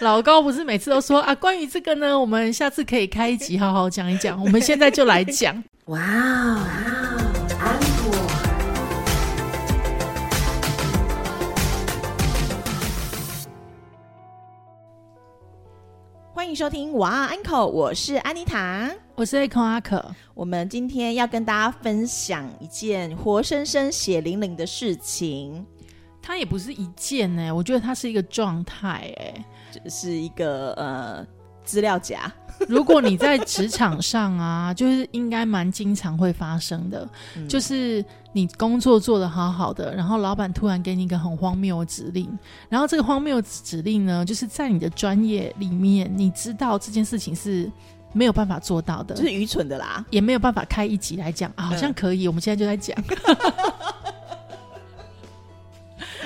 老高不是每次都说啊，关于这个呢，我们下次可以开一集好好讲一讲。我们现在就来讲。哇哦，安果。欢迎收听哇安可，我是安妮塔，我是 A 空阿可。我们今天要跟大家分享一件活生生血淋淋的事情。它也不是一件呢，我觉得它是一个状态，哎，是一个呃资料夹。如果你在职场上啊，就是应该蛮经常会发生的，就是你工作做得好好的，然后老板突然给你一个很荒谬的指令，然后这个荒谬指令呢，就是在你的专业里面，你知道这件事情是没有办法做到的，就是愚蠢的啦，也没有办法开一集来讲啊，好像可以，我们现在就在讲。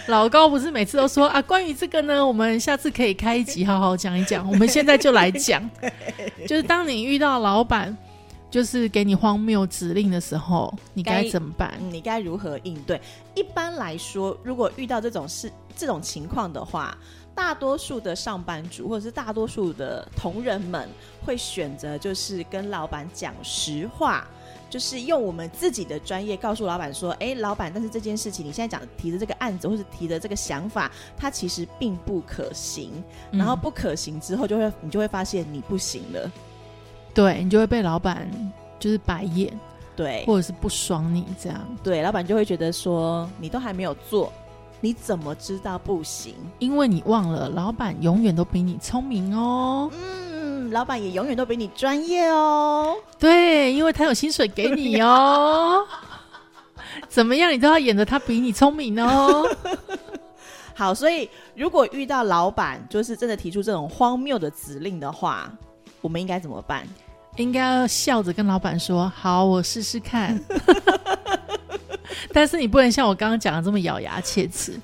老高不是每次都说啊，关于这个呢，我们下次可以开一集好好讲一讲。我们现在就来讲，就是当你遇到老板就是给你荒谬指令的时候，你该怎么办？你该如何应对？一般来说，如果遇到这种事、这种情况的话，大多数的上班族或者是大多数的同仁们会选择就是跟老板讲实话。就是用我们自己的专业告诉老板说：“哎，老板，但是这件事情你现在讲提的这个案子或是提的这个想法，它其实并不可行。然后不可行之后，就会你就会发现你不行了，对你就会被老板就是白眼，对，或者是不爽你这样，对，老板就会觉得说你都还没有做，你怎么知道不行？因为你忘了，老板永远都比你聪明哦。”嗯老板也永远都比你专业哦。对，因为他有薪水给你哦。怎么样，你都要演的他比你聪明哦。好，所以如果遇到老板就是真的提出这种荒谬的指令的话，我们应该怎么办？应该要笑着跟老板说：“好，我试试看。”但是你不能像我刚刚讲的这么咬牙切齿。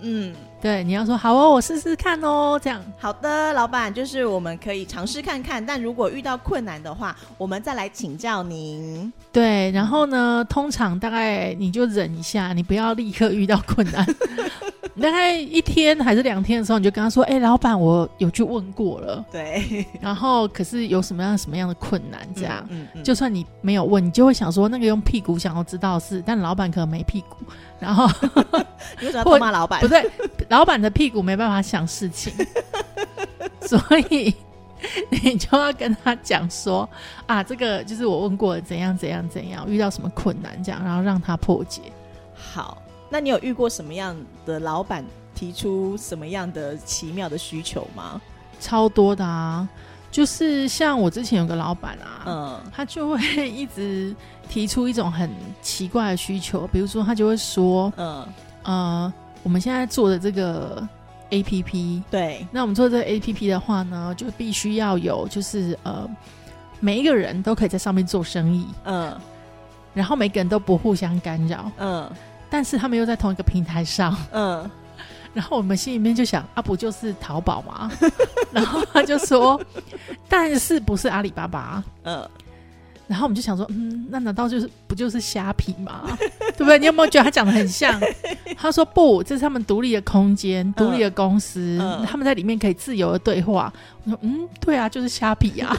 嗯。对，你要说好哦，我试试看哦，这样好的，老板，就是我们可以尝试看看，但如果遇到困难的话，我们再来请教您。对，然后呢，通常大概你就忍一下，你不要立刻遇到困难。大概一天还是两天的时候，你就跟他说：“哎，老板，我有去问过了。”对。然后，可是有什么样什么样的困难？这样，就算你没有问，你就会想说，那个用屁股想要知道是，但老板可能没屁股。然后，你为什么要骂老板？不对，老板的屁股没办法想事情，所以你就要跟他讲说：“啊，这个就是我问过怎样怎样怎样，遇到什么困难这样，然后让他破解。”好。那你有遇过什么样的老板提出什么样的奇妙的需求吗？超多的啊，就是像我之前有个老板啊，嗯，他就会一直提出一种很奇怪的需求，比如说他就会说，嗯。呃，我们现在做的这个 A P P，对，那我们做这个 A P P 的话呢，就必须要有，就是呃，每一个人都可以在上面做生意，嗯，然后每个人都不互相干扰，嗯。但是他们又在同一个平台上，嗯，然后我们心里面就想，啊，不就是淘宝吗？然后他就说，但是不是阿里巴巴？嗯，然后我们就想说，嗯，那难道就是不就是虾皮吗？对不对？你有没有觉得他讲的很像？他说不，这是他们独立的空间，独立的公司，他们在里面可以自由的对话。我说，嗯，对啊，就是虾皮呀。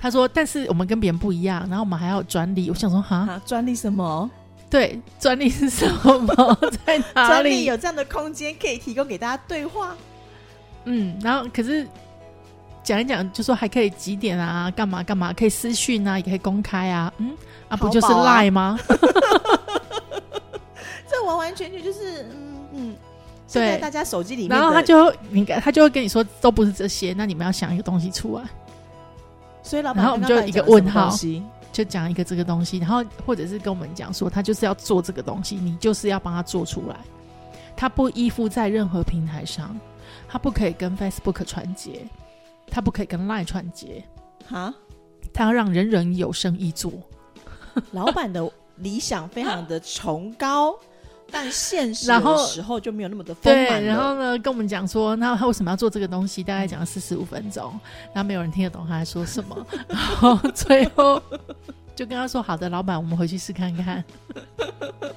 他说：“但是我们跟别人不一样，然后我们还要有专利。我想说，哈，专利什么？对，专利是什么？在哪里？专利有这样的空间可以提供给大家对话。嗯，然后可是讲一讲，就说还可以几点啊？干嘛干嘛？可以私讯啊，也可以公开啊。嗯，啊，不就是赖吗？这完完全全就是嗯嗯，对大家手机里面。然后他就你他就会跟你说，都不是这些。那你们要想一个东西出来。”所以老，然后我们就一个问号，就讲一个这个东西，然后或者是跟我们讲说，他就是要做这个东西，你就是要帮他做出来，他不依附在任何平台上，他不可以跟 Facebook 传接，他不可以跟 Line 传接，哈，他要让人人有生意做。老板的理想非常的崇高。但现实的时候就没有那么的丰满。对，然后呢，跟我们讲说，那他为什么要做这个东西？大概讲了四十五分钟，然后没有人听得懂他在说什么。然后最后就跟他说：“好的，老板，我们回去试看看。”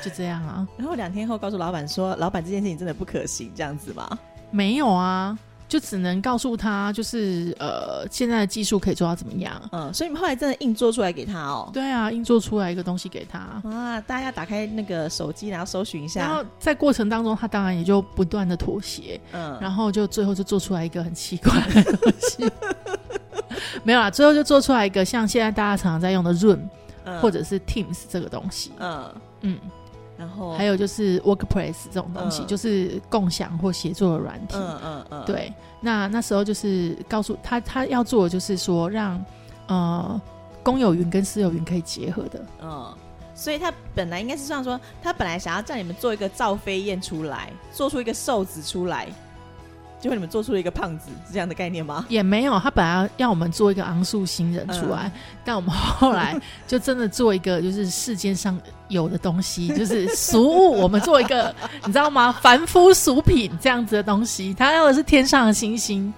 就这样啊。然后两天后告诉老板说，老板这件事情真的不可行，这样子吗？没有啊。就只能告诉他，就是呃，现在的技术可以做到怎么样？嗯，所以你们后来真的硬做出来给他哦。对啊，硬做出来一个东西给他。啊，大家要打开那个手机，然后搜寻一下。然后在过程当中，他当然也就不断的妥协。嗯，然后就最后就做出来一个很奇怪的东西。没有啦，最后就做出来一个像现在大家常常在用的 Zoom，或者是 Teams 这个东西。嗯嗯。然后还有就是 Workplace 这种东西，就是共享或协作的软体。嗯嗯嗯。对，那那时候就是告诉他，他要做的就是说，让呃公有云跟私有云可以结合的。嗯，所以他本来应该是这样说，他本来想要叫你们做一个赵飞燕出来，做出一个瘦子出来。结果你们做出了一个胖子，是这样的概念吗？也没有，他本来要我们做一个昂素新人出来，但我们后来就真的做一个，就是世间上有的东西，就是俗物。我们做一个，你知道吗？凡夫俗品这样子的东西，他要的是天上的星星，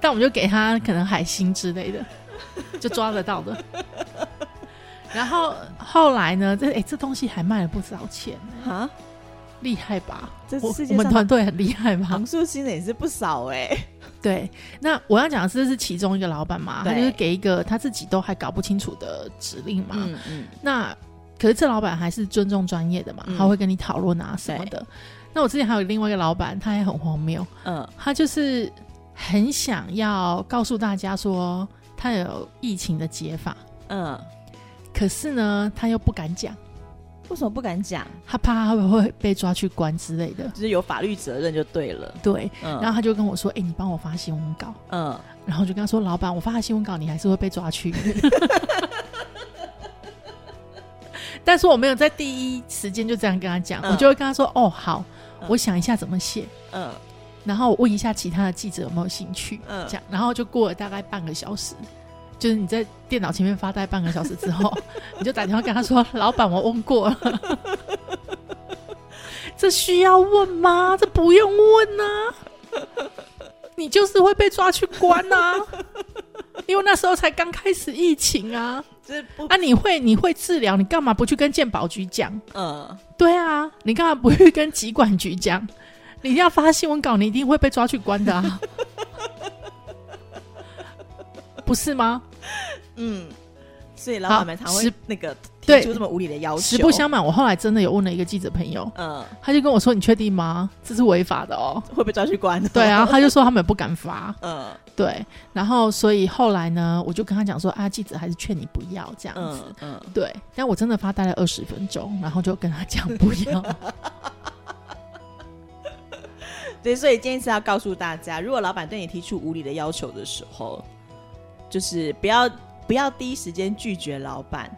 但我们就给他可能海星之类的，就抓得到的。然后后来呢？这哎，这东西还卖了不少钱啊。厉害吧？这世界我们团队很厉害吧？行数新人也是不少哎。对，那我要讲的是，这是其中一个老板嘛，他就是给一个他自己都还搞不清楚的指令嘛。嗯嗯。那可是这老板还是尊重专业的嘛，他会跟你讨论啊什么的。那我之前还有另外一个老板，他也很荒谬。嗯。他就是很想要告诉大家说，他有疫情的解法。嗯。可是呢，他又不敢讲。为什么不敢讲？他怕他会会被抓去关之类的，就是有法律责任就对了。对，然后他就跟我说：“哎，你帮我发新闻稿。”嗯，然后就跟他说：“老板，我发的新闻稿，你还是会被抓去。”但是我没有在第一时间就这样跟他讲，我就会跟他说：“哦，好，我想一下怎么写。”嗯，然后问一下其他的记者有没有兴趣。嗯，这样，然后就过了大概半个小时。就是你在电脑前面发呆半个小时之后，你就打电话跟他说：“老板，我问过了，这需要问吗？这不用问呐，你就是会被抓去关呐，因为那时候才刚开始疫情啊。啊，你会你会治疗，你干嘛不去跟健保局讲？嗯，对啊，你干嘛不去跟疾管局讲？你一定要发新闻稿，你一定会被抓去关的啊。”不是吗？嗯，所以老板们常会那个提出这么无理的要求。实不相瞒，我后来真的有问了一个记者朋友，嗯，他就跟我说：“你确定吗？这是违法的哦，会被抓去关。”对啊，他就说他们不敢发。嗯，对。然后，所以后来呢，我就跟他讲说：“啊，记者还是劝你不要这样子。”嗯，对。但我真的发呆了二十分钟，然后就跟他讲不要。对，所以今天是要告诉大家，如果老板对你提出无理的要求的时候。就是不要不要第一时间拒绝老板，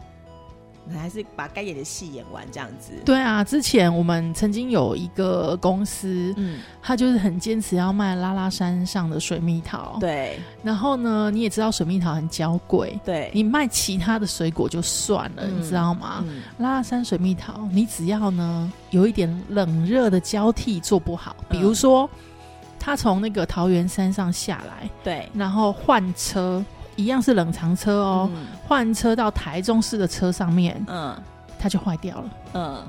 你还是把该演的戏演完这样子。对啊，之前我们曾经有一个公司，嗯，他就是很坚持要卖拉拉山上的水蜜桃。对，然后呢，你也知道水蜜桃很娇贵，对，你卖其他的水果就算了，你知道吗？拉拉山水蜜桃，你只要呢有一点冷热的交替做不好，比如说。他从那个桃园山上下来，对，然后换车，一样是冷藏车哦，换车到台中市的车上面，嗯，它就坏掉了，嗯，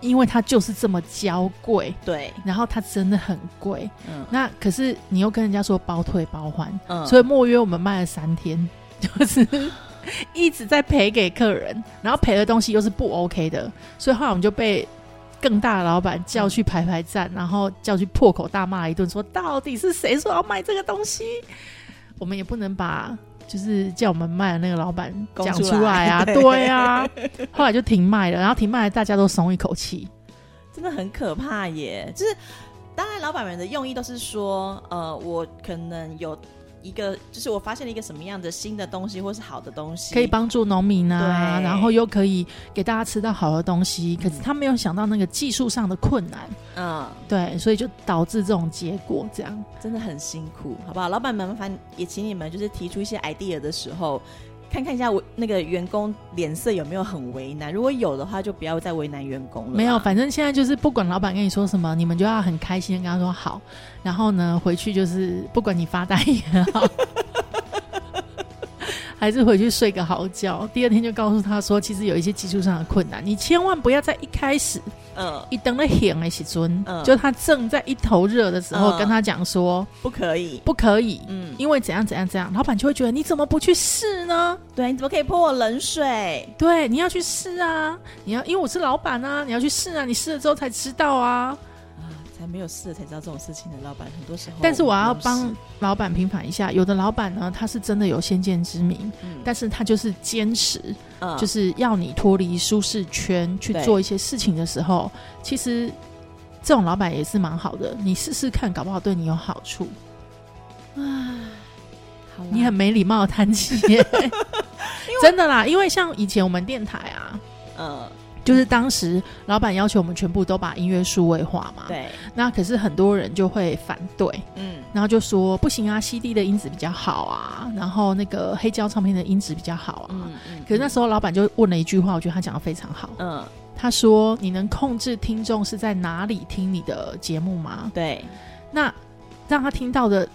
因为它就是这么娇贵，对，然后它真的很贵，嗯，那可是你又跟人家说包退包换，嗯，所以莫约我们卖了三天，就是一直在赔给客人，然后赔的东西又是不 OK 的，所以后来我们就被。更大的老板叫去排排站，然后叫去破口大骂一顿，说到底是谁说要卖这个东西？我们也不能把就是叫我们卖的那个老板讲出来啊，对啊。后来就停卖了，然后停卖，大家都松一口气，真的很可怕耶。就是当然，老板们的用意都是说，呃，我可能有。一个就是我发现了一个什么样的新的东西，或是好的东西，可以帮助农民啊，然后又可以给大家吃到好的东西。可是他没有想到那个技术上的困难，嗯，对，所以就导致这种结果，这样真的很辛苦，好不好？老板们，麻烦也请你们就是提出一些 idea 的时候。看看一下我那个员工脸色有没有很为难，如果有的话，就不要再为难员工了。没有，反正现在就是不管老板跟你说什么，你们就要很开心的跟他说好，然后呢回去就是不管你发呆也好，还是回去睡个好觉。第二天就告诉他说，其实有一些技术上的困难，你千万不要在一开始，嗯，一等了险的时尊，嗯，就他正在一头热的时候，跟他讲说不可以，不可以，嗯，因为怎样怎样怎样，老板就会觉得你怎么不去试呢？对，你怎么可以泼我冷水？对，你要去试啊，你要，因为我是老板啊，你要去试啊，你试了之后才知道啊。还没有试了才知道这种事情的老板，很多时候。但是我要帮老板平反一下，有的老板呢，他是真的有先见之明，但是他就是坚持，就是要你脱离舒适圈去做一些事情的时候，其实这种老板也是蛮好的，你试试看，搞不好对你有好处。啊，你很没礼貌的叹气，真的啦，因为像以前我们电台啊，嗯。就是当时老板要求我们全部都把音乐数位化嘛，对。那可是很多人就会反对，嗯，然后就说不行啊，CD 的音质比较好啊，然后那个黑胶唱片的音质比较好啊。嗯嗯。可是那时候老板就问了一句话，我觉得他讲的非常好。嗯。他说：“你能控制听众是在哪里听你的节目吗？”对。那让他听到的。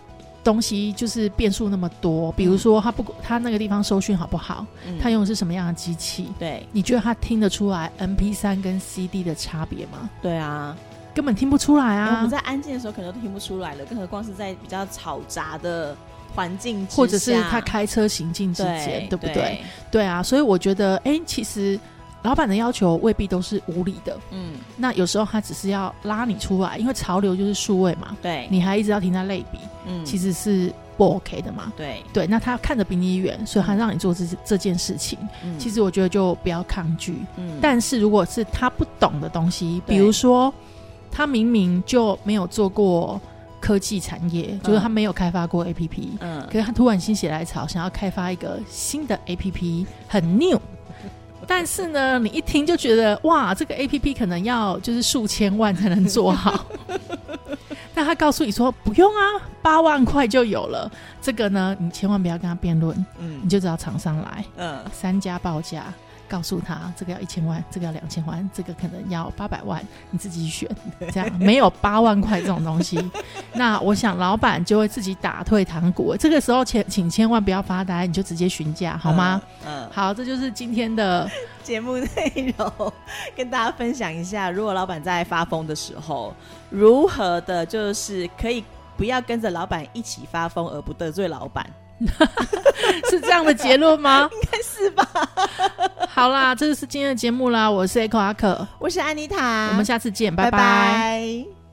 东西就是变数那么多，比如说他不他那个地方收讯好不好，他用的是什么样的机器？对，你觉得他听得出来 M P 三跟 C D 的差别吗？对啊，根本听不出来啊！我们在安静的时候可能都听不出来了，更何况是在比较嘈杂的环境，或者是他开车行进之间，对不对？对啊，所以我觉得，哎，其实。老板的要求未必都是无理的，嗯，那有时候他只是要拉你出来，因为潮流就是数位嘛，对，你还一直要听他类比，嗯，其实是不 OK 的嘛，对。对，那他看得比你远，所以他让你做这这件事情，其实我觉得就不要抗拒，嗯，但是如果是他不懂的东西，比如说他明明就没有做过科技产业，就是他没有开发过 APP，嗯，可是他突然心血来潮想要开发一个新的 APP，很 new。但是呢，你一听就觉得哇，这个 A P P 可能要就是数千万才能做好。但他告诉你说不用啊，八万块就有了。这个呢，你千万不要跟他辩论，嗯，你就找厂商来，嗯，三家报价。告诉他这个要一千万，这个要两千万，这个可能要八百万，你自己选。这样没有八万块这种东西，那我想老板就会自己打退堂鼓。这个时候，请请千万不要发呆，你就直接询价好吗？嗯，好，这就是今天的 节目内容，跟大家分享一下，如果老板在发疯的时候，如何的就是可以不要跟着老板一起发疯，而不得罪老板。是这样的结论吗？应该是吧。好啦，这就是今天的节目啦。我是 Echo 阿可，我是安妮塔，我们下次见，拜拜。